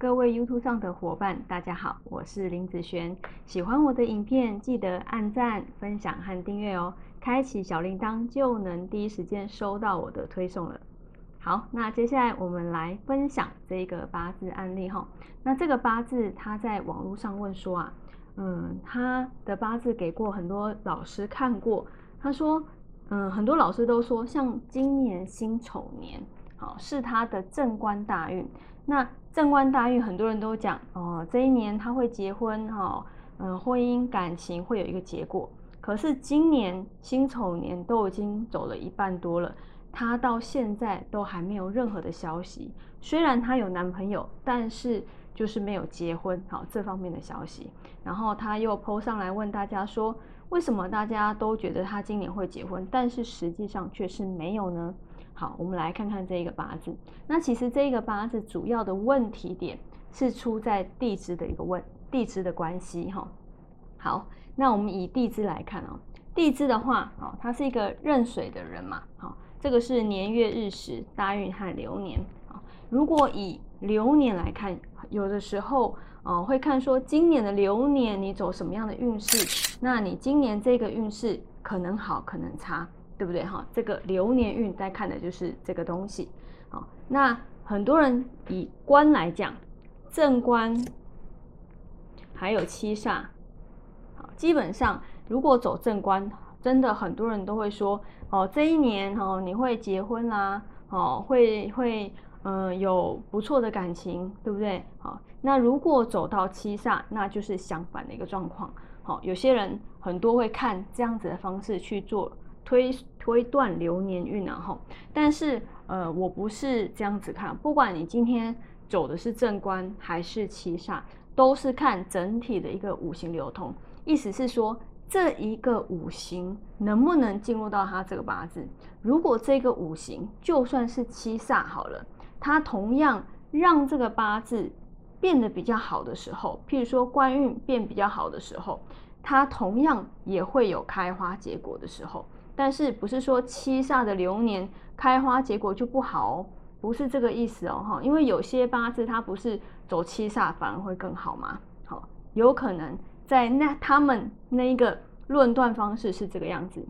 各位 YouTube 上的伙伴，大家好，我是林子璇。喜欢我的影片，记得按赞、分享和订阅哦。开启小铃铛，就能第一时间收到我的推送了。好，那接下来我们来分享这个八字案例哈。那这个八字，他在网络上问说啊，嗯，他的八字给过很多老师看过，他说，嗯，很多老师都说，像今年辛丑年，好是他的正官大运。那正官大运，很多人都讲哦，这一年他会结婚哈，嗯，婚姻感情会有一个结果。可是今年辛丑年都已经走了一半多了。她到现在都还没有任何的消息，虽然她有男朋友，但是就是没有结婚，好这方面的消息。然后她又 PO 上来问大家说，为什么大家都觉得她今年会结婚，但是实际上却是没有呢？好，我们来看看这个八字。那其实这个八字主要的问题点是出在地支的一个问地支的关系哈。好，那我们以地支来看哦，地支的话，好，他是一个壬水的人嘛，好。这个是年月日时大运和流年啊。如果以流年来看，有的时候啊会看说今年的流年你走什么样的运势，那你今年这个运势可能好可能差，对不对哈？这个流年运在看的就是这个东西好。那很多人以官来讲，正官还有七煞，好，基本上如果走正官。真的很多人都会说哦，这一年哦你会结婚啦，哦会会嗯有不错的感情，对不对？好，那如果走到七煞，那就是相反的一个状况。好，有些人很多会看这样子的方式去做推推断流年运啊，哈。但是呃我不是这样子看，不管你今天走的是正官还是七煞，都是看整体的一个五行流通，意思是说。这一个五行能不能进入到他这个八字？如果这个五行就算是七煞好了，它同样让这个八字变得比较好的时候，譬如说官运变比较好的时候，它同样也会有开花结果的时候。但是不是说七煞的流年开花结果就不好哦？不是这个意思哦，哈，因为有些八字它不是走七煞反而会更好吗？好，有可能。在那他们那一个论断方式是这个样子。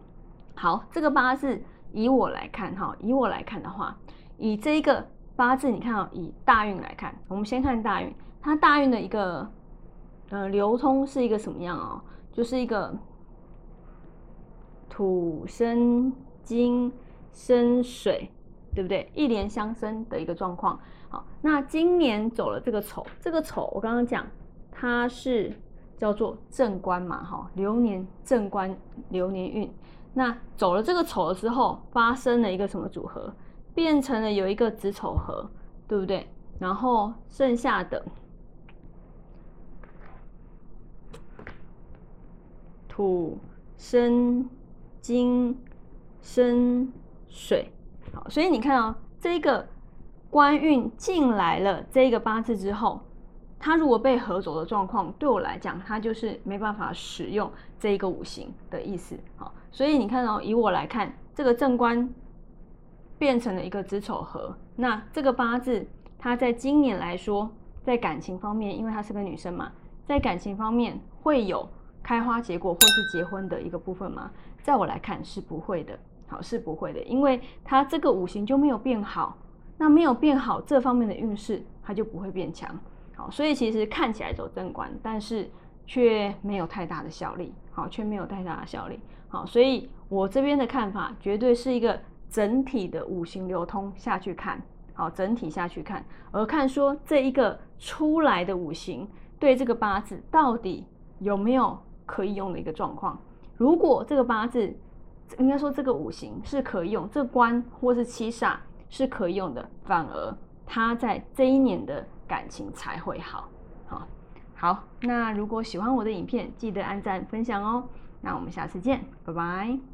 好，这个八字以我来看哈，以我来看的话，以这一个八字，你看哦，以大运来看，我们先看大运，它大运的一个呃流通是一个什么样哦？就是一个土生金生水，对不对？一连相生的一个状况。好，那今年走了这个丑，这个丑我刚刚讲它是。叫做正官嘛，哈，流年正官流年运，那走了这个丑了之后，发生了一个什么组合？变成了有一个子丑合，对不对？然后剩下的土生金生水，好，所以你看啊，这个官运进来了这个八字之后。它如果被合走的状况，对我来讲，它就是没办法使用这一个五行的意思。好，所以你看哦，以我来看，这个正官变成了一个子丑合，那这个八字，它在今年来说，在感情方面，因为她是个女生嘛，在感情方面会有开花结果或是结婚的一个部分吗？在我来看是不会的，好是不会的，因为它这个五行就没有变好，那没有变好这方面的运势，它就不会变强。好所以其实看起来走正官，但是却没有太大的效力，好，却没有太大的效力，好，所以我这边的看法绝对是一个整体的五行流通下去看，好，整体下去看，而看说这一个出来的五行对这个八字到底有没有可以用的一个状况。如果这个八字应该说这个五行是可以用，这官或是七煞是可以用的，反而他在这一年的。感情才会好，好，好。那如果喜欢我的影片，记得按赞分享哦。那我们下次见，拜拜。